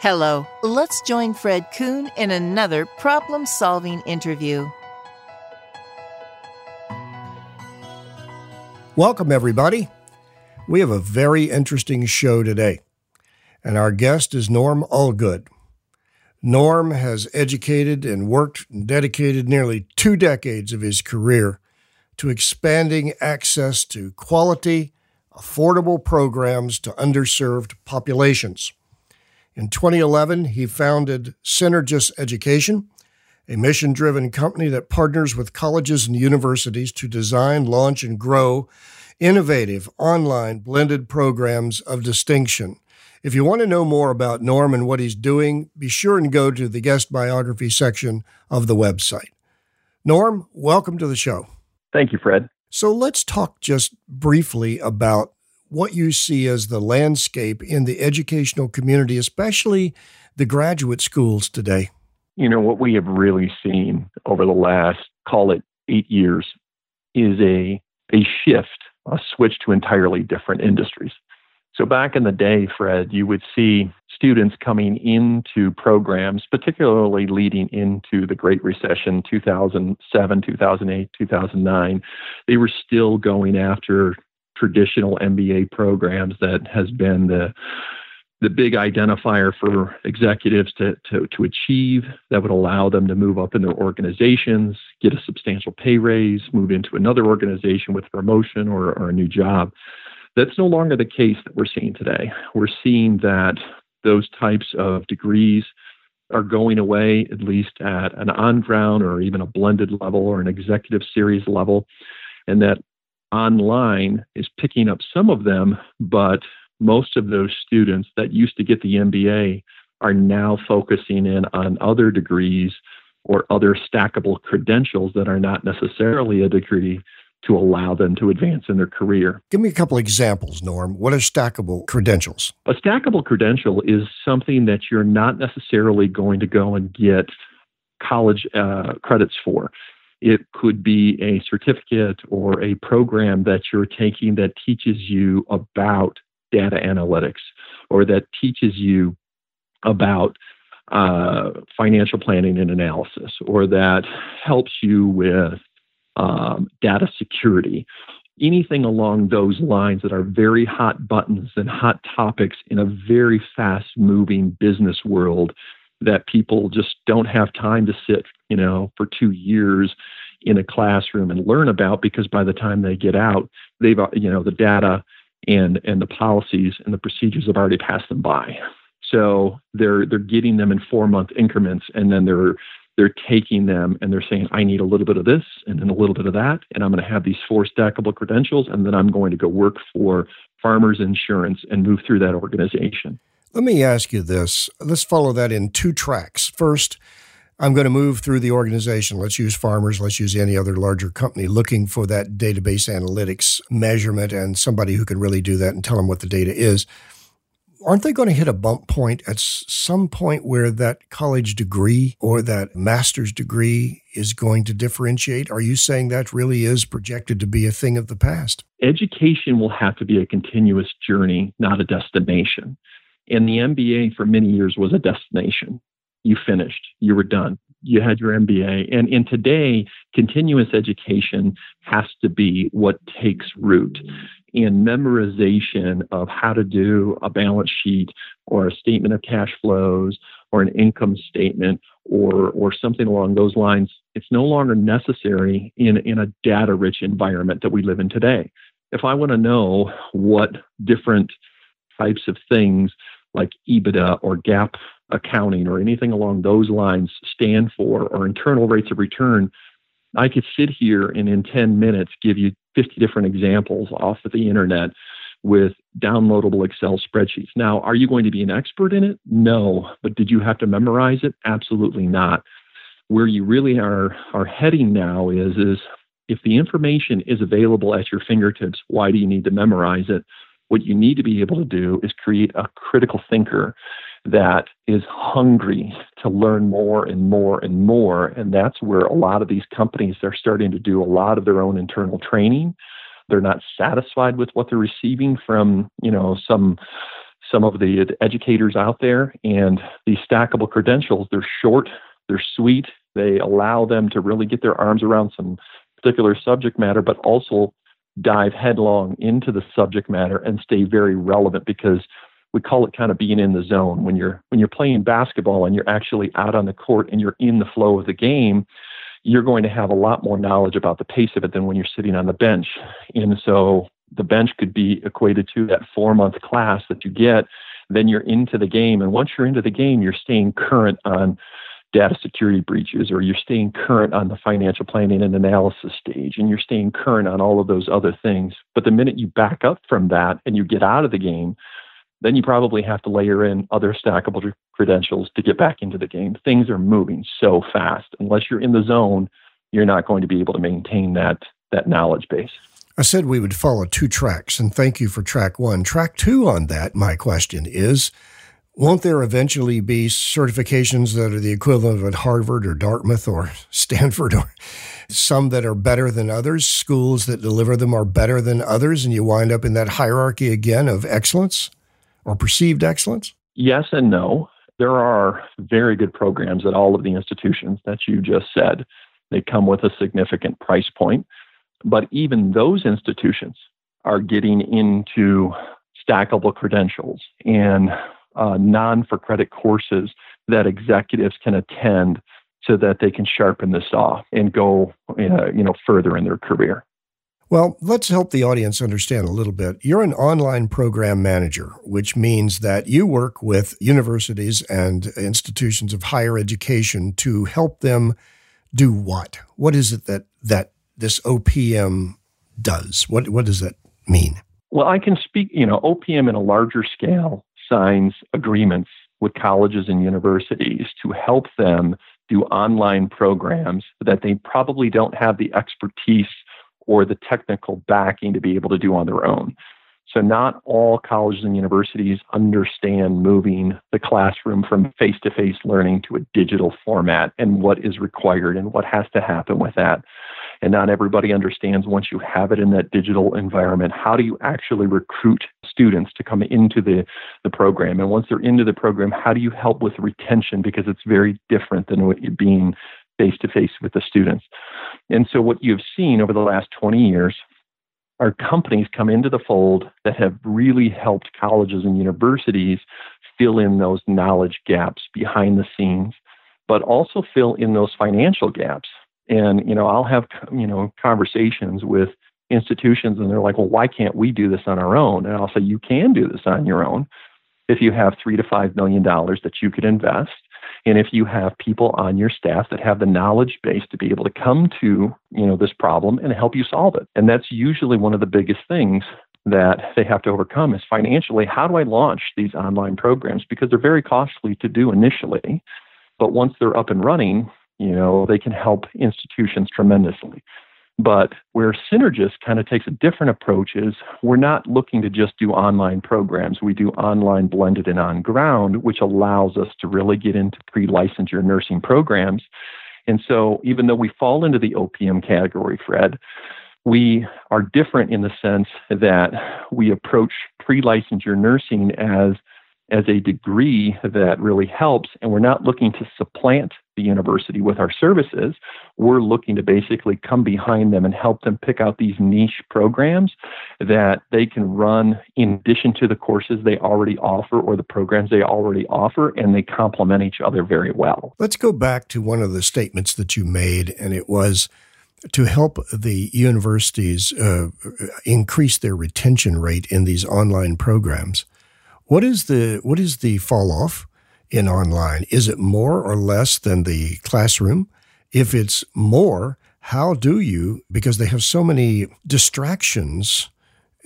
Hello, let's join Fred Coon in another problem solving interview. Welcome, everybody. We have a very interesting show today, and our guest is Norm Allgood. Norm has educated and worked and dedicated nearly two decades of his career to expanding access to quality, affordable programs to underserved populations. In 2011, he founded Synergis Education, a mission driven company that partners with colleges and universities to design, launch, and grow innovative online blended programs of distinction. If you want to know more about Norm and what he's doing, be sure and go to the guest biography section of the website. Norm, welcome to the show. Thank you, Fred. So let's talk just briefly about what you see as the landscape in the educational community, especially the graduate schools today? You know, what we have really seen over the last, call it eight years, is a, a shift, a switch to entirely different industries. So back in the day, Fred, you would see students coming into programs, particularly leading into the Great Recession, 2007, 2008, 2009. They were still going after traditional MBA programs that has been the the big identifier for executives to, to, to achieve that would allow them to move up in their organizations, get a substantial pay raise, move into another organization with promotion or, or a new job. That's no longer the case that we're seeing today. We're seeing that those types of degrees are going away, at least at an on ground or even a blended level or an executive series level, and that online is picking up some of them, but most of those students that used to get the MBA are now focusing in on other degrees or other stackable credentials that are not necessarily a degree to allow them to advance in their career. Give me a couple examples, Norm. What are stackable credentials? A stackable credential is something that you're not necessarily going to go and get college uh, credits for. It could be a certificate or a program that you're taking that teaches you about data analytics or that teaches you about uh, financial planning and analysis or that helps you with um, data security. Anything along those lines that are very hot buttons and hot topics in a very fast moving business world that people just don't have time to sit, you know, for two years in a classroom and learn about because by the time they get out, they've, uh, you know, the data and and the policies and the procedures have already passed them by. So they're they're getting them in four month increments, and then they're they're taking them and they're saying, I need a little bit of this and then a little bit of that, and I'm going to have these four stackable credentials, and then I'm going to go work for Farmers Insurance and move through that organization. Let me ask you this. Let's follow that in two tracks. First, I'm going to move through the organization. Let's use farmers, let's use any other larger company looking for that database analytics measurement and somebody who can really do that and tell them what the data is. Aren't they going to hit a bump point at some point where that college degree or that master's degree is going to differentiate? Are you saying that really is projected to be a thing of the past? Education will have to be a continuous journey, not a destination. And the MBA for many years was a destination. You finished, you were done, you had your MBA. And in today, continuous education has to be what takes root. And memorization of how to do a balance sheet or a statement of cash flows or an income statement or or something along those lines, it's no longer necessary in, in a data rich environment that we live in today. If I want to know what different types of things like EBITDA or GAAP accounting or anything along those lines stand for or internal rates of return, I could sit here and in 10 minutes give you 50 different examples off of the internet with downloadable Excel spreadsheets. Now, are you going to be an expert in it? No. But did you have to memorize it? Absolutely not. Where you really are, are heading now is, is if the information is available at your fingertips, why do you need to memorize it? What you need to be able to do is create a critical thinker that is hungry to learn more and more and more. And that's where a lot of these companies are starting to do a lot of their own internal training. They're not satisfied with what they're receiving from, you know, some some of the educators out there. And these stackable credentials, they're short, they're sweet, they allow them to really get their arms around some particular subject matter, but also dive headlong into the subject matter and stay very relevant because we call it kind of being in the zone. When you're when you're playing basketball and you're actually out on the court and you're in the flow of the game you're going to have a lot more knowledge about the pace of it than when you're sitting on the bench. And so the bench could be equated to that four month class that you get then you're into the game. And once you're into the game you're staying current on data security breaches or you're staying current on the financial planning and analysis stage and you're staying current on all of those other things. But the minute you back up from that and you get out of the game then you probably have to layer in other stackable credentials to get back into the game. Things are moving so fast. Unless you're in the zone you're not going to be able to maintain that that knowledge base. I said we would follow two tracks, and thank you for track one. Track two on that, my question is won't there eventually be certifications that are the equivalent of at Harvard or Dartmouth or Stanford or some that are better than others? Schools that deliver them are better than others, and you wind up in that hierarchy again of excellence or perceived excellence? Yes and no. There are very good programs at all of the institutions that you just said. They come with a significant price point. But even those institutions are getting into stackable credentials and uh, non for credit courses that executives can attend so that they can sharpen the saw and go uh, you know further in their career. Well, let's help the audience understand a little bit. You're an online program manager, which means that you work with universities and institutions of higher education to help them do what? What is it that that this OPM does? What what does that mean? Well, I can speak, you know, OPM in a larger scale signs agreements with colleges and universities to help them do online programs that they probably don't have the expertise or the technical backing to be able to do on their own. So, not all colleges and universities understand moving the classroom from face to face learning to a digital format and what is required and what has to happen with that. And not everybody understands once you have it in that digital environment, how do you actually recruit students to come into the, the program? And once they're into the program, how do you help with retention? Because it's very different than what you're being face to face with the students. And so, what you've seen over the last 20 years are companies come into the fold that have really helped colleges and universities fill in those knowledge gaps behind the scenes, but also fill in those financial gaps. And, you know, I'll have, you know, conversations with institutions and they're like, well, why can't we do this on our own? And I'll say, you can do this on your own if you have three to five million dollars that you could invest. And if you have people on your staff that have the knowledge base to be able to come to, you know, this problem and help you solve it. And that's usually one of the biggest things that they have to overcome is financially, how do I launch these online programs? Because they're very costly to do initially. But once they're up and running, you know, they can help institutions tremendously. But where Synergis kind of takes a different approach is we're not looking to just do online programs. We do online blended and on ground, which allows us to really get into pre licensure nursing programs. And so, even though we fall into the OPM category, Fred, we are different in the sense that we approach pre licensure nursing as as a degree that really helps. And we're not looking to supplant the university with our services. We're looking to basically come behind them and help them pick out these niche programs that they can run in addition to the courses they already offer or the programs they already offer, and they complement each other very well. Let's go back to one of the statements that you made, and it was to help the universities uh, increase their retention rate in these online programs. What is the what is the fall off in online? Is it more or less than the classroom? If it's more, how do you because they have so many distractions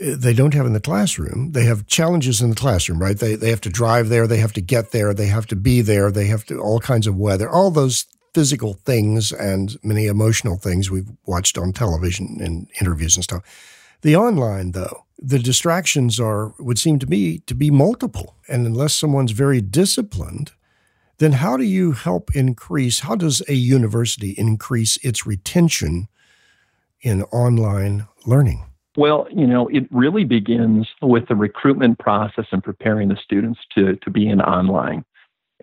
eh, they don't have in the classroom. They have challenges in the classroom, right? They they have to drive there, they have to get there, they have to be there, they have to all kinds of weather, all those physical things and many emotional things we've watched on television and interviews and stuff. The online though, the distractions are would seem to me to be multiple and unless someone's very disciplined then how do you help increase how does a university increase its retention in online learning Well, you know, it really begins with the recruitment process and preparing the students to, to be in online.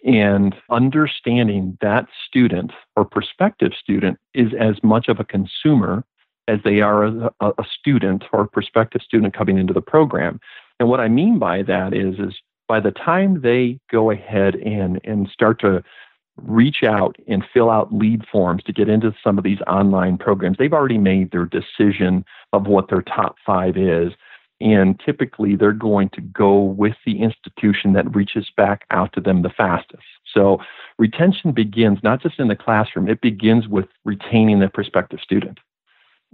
And understanding that student or prospective student is as much of a consumer as they are a, a student or a prospective student coming into the program. And what I mean by that is, is by the time they go ahead and, and start to reach out and fill out lead forms to get into some of these online programs, they've already made their decision of what their top five is. And typically, they're going to go with the institution that reaches back out to them the fastest. So, retention begins not just in the classroom, it begins with retaining the prospective student.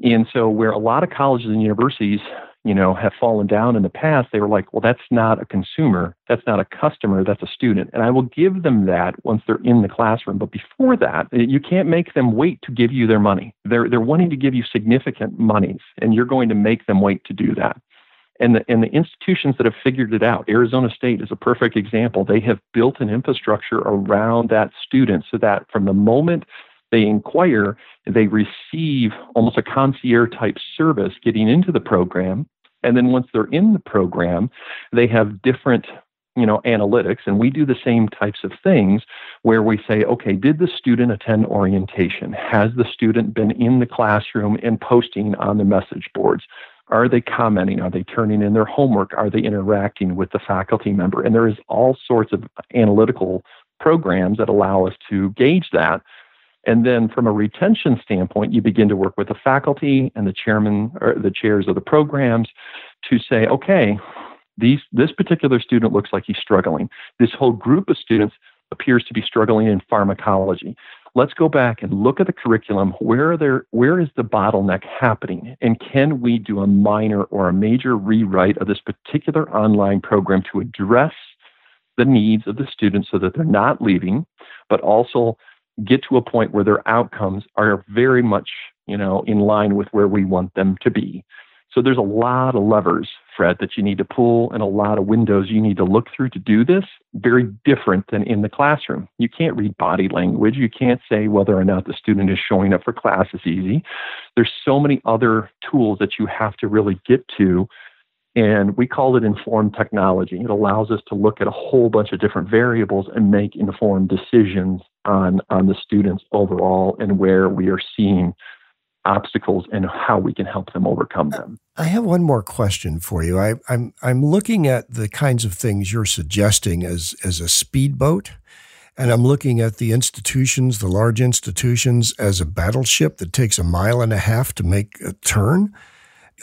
And so, where a lot of colleges and universities you know, have fallen down in the past, they were like, well, that's not a consumer, that's not a customer, that's a student. And I will give them that once they're in the classroom. But before that, eh, you can't make them wait to give you their money. They're, they're wanting to give you significant monies, and you're going to make them wait to do that. And the, and the institutions that have figured it out, Arizona State is a perfect example. They have built an infrastructure around that student so that from the moment they inquire, they receive almost a concierge type service getting into the program. And then once they're in the program, they have different you know analytics. And we do the same types of things where we say okay did the student attend orientation? Has the student been in the classroom and posting on the message boards? Are they commenting? Are they turning in their homework? Are they interacting with the faculty member? And there is all sorts of analytical programs that allow us to gauge that and then from a retention standpoint, you begin to work with the faculty and the chairman or the chairs of the programs to say, okay, these, this particular student looks like he's struggling. This whole group of students appears to be struggling in pharmacology. Let's go back and look at the curriculum. Where are there, where is the bottleneck happening? And can we do a minor or a major rewrite of this particular online program to address the needs of the students so that they're not leaving, but also get to a point where their outcomes are very much, you know, in line with where we want them to be. So there's a lot of levers, Fred, that you need to pull and a lot of windows you need to look through to do this. Very different than in the classroom. You can't read body language. You can't say whether or not the student is showing up for class is easy. There's so many other tools that you have to really get to and we call it informed technology. It allows us to look at a whole bunch of different variables and make informed decisions on, on the students overall and where we are seeing obstacles and how we can help them overcome them. I have one more question for you. I, am I'm, I'm looking at the kinds of things you're suggesting as as a speedboat, and I'm looking at the institutions, the large institutions, as a battleship that takes a mile and a half to make a turn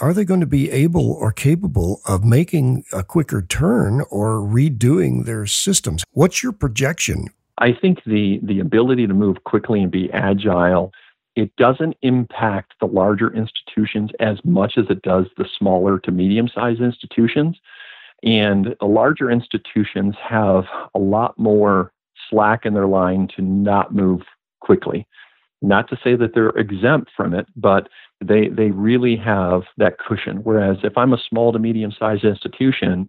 are they going to be able or capable of making a quicker turn or redoing their systems? What's your projection? I think the the ability to move quickly and be agile it doesn't impact the larger institutions as much as it does the smaller to medium sized institutions. And the larger institutions have a lot more slack in their line to not move quickly. Not to say that they're exempt from it, but they they really have that cushion. Whereas if I'm a small to medium sized institution,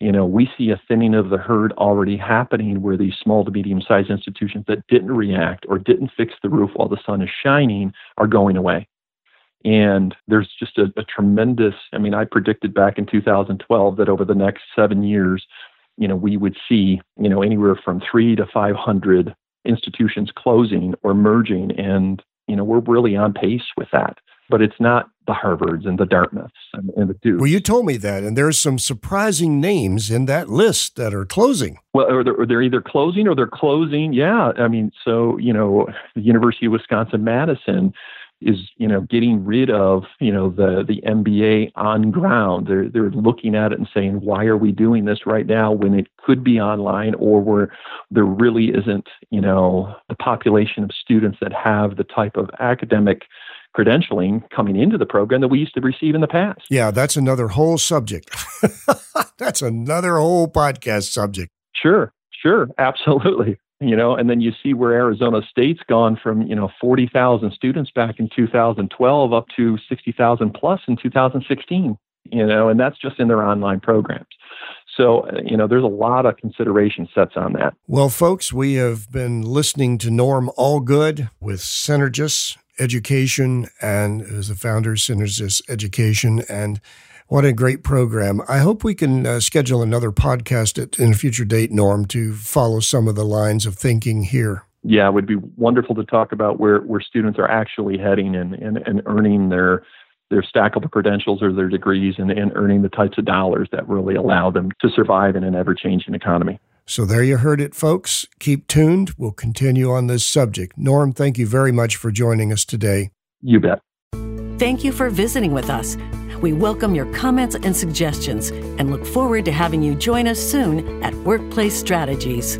you know, we see a thinning of the herd already happening where these small to medium sized institutions that didn't react or didn't fix the roof while the sun is shining are going away. And there's just a, a tremendous, I mean, I predicted back in 2012 that over the next seven years, you know, we would see, you know, anywhere from three to 500 institutions closing or merging. And, you know, we're really on pace with that but it's not the Harvards and the Dartmouths and, and, the Dukes. Well, you told me that, and there's some surprising names in that list that are closing. Well, or they're, or they're either closing or they're closing. Yeah, I mean, so you know, the University of Wisconsin Madison is you know getting rid of you know the the MBA on ground. They're they're looking at it and saying, why are we doing this right now when it could be online, or where there really isn't you know the population of students that have the type of academic credentialing coming into the program that we used to receive in the past. Yeah, that's another whole subject. that's another whole podcast subject. Sure, sure, absolutely. You know, and then you see where Arizona State's gone from, you know, 40,000 students back in 2012 up to 60,000 plus in 2016, you know, and that's just in their online programs. So, uh, you know, there's a lot of consideration sets on that. Well, folks, we have been listening to Norm Allgood with Synergis Education and is the founder of Synergis Education. And what a great program. I hope we can uh, schedule another podcast at, in a future date, Norm, to follow some of the lines of thinking here. Yeah, it would be wonderful to talk about where, where students are actually heading and, and, and earning their their stackable credentials or their degrees and, and earning the types of dollars that really allow them to survive in an ever changing economy. So there you heard it, folks. Keep tuned. We'll continue on this subject. Norm, thank you very much for joining us today. You bet. Thank you for visiting with us. We welcome your comments and suggestions and look forward to having you join us soon at Workplace Strategies.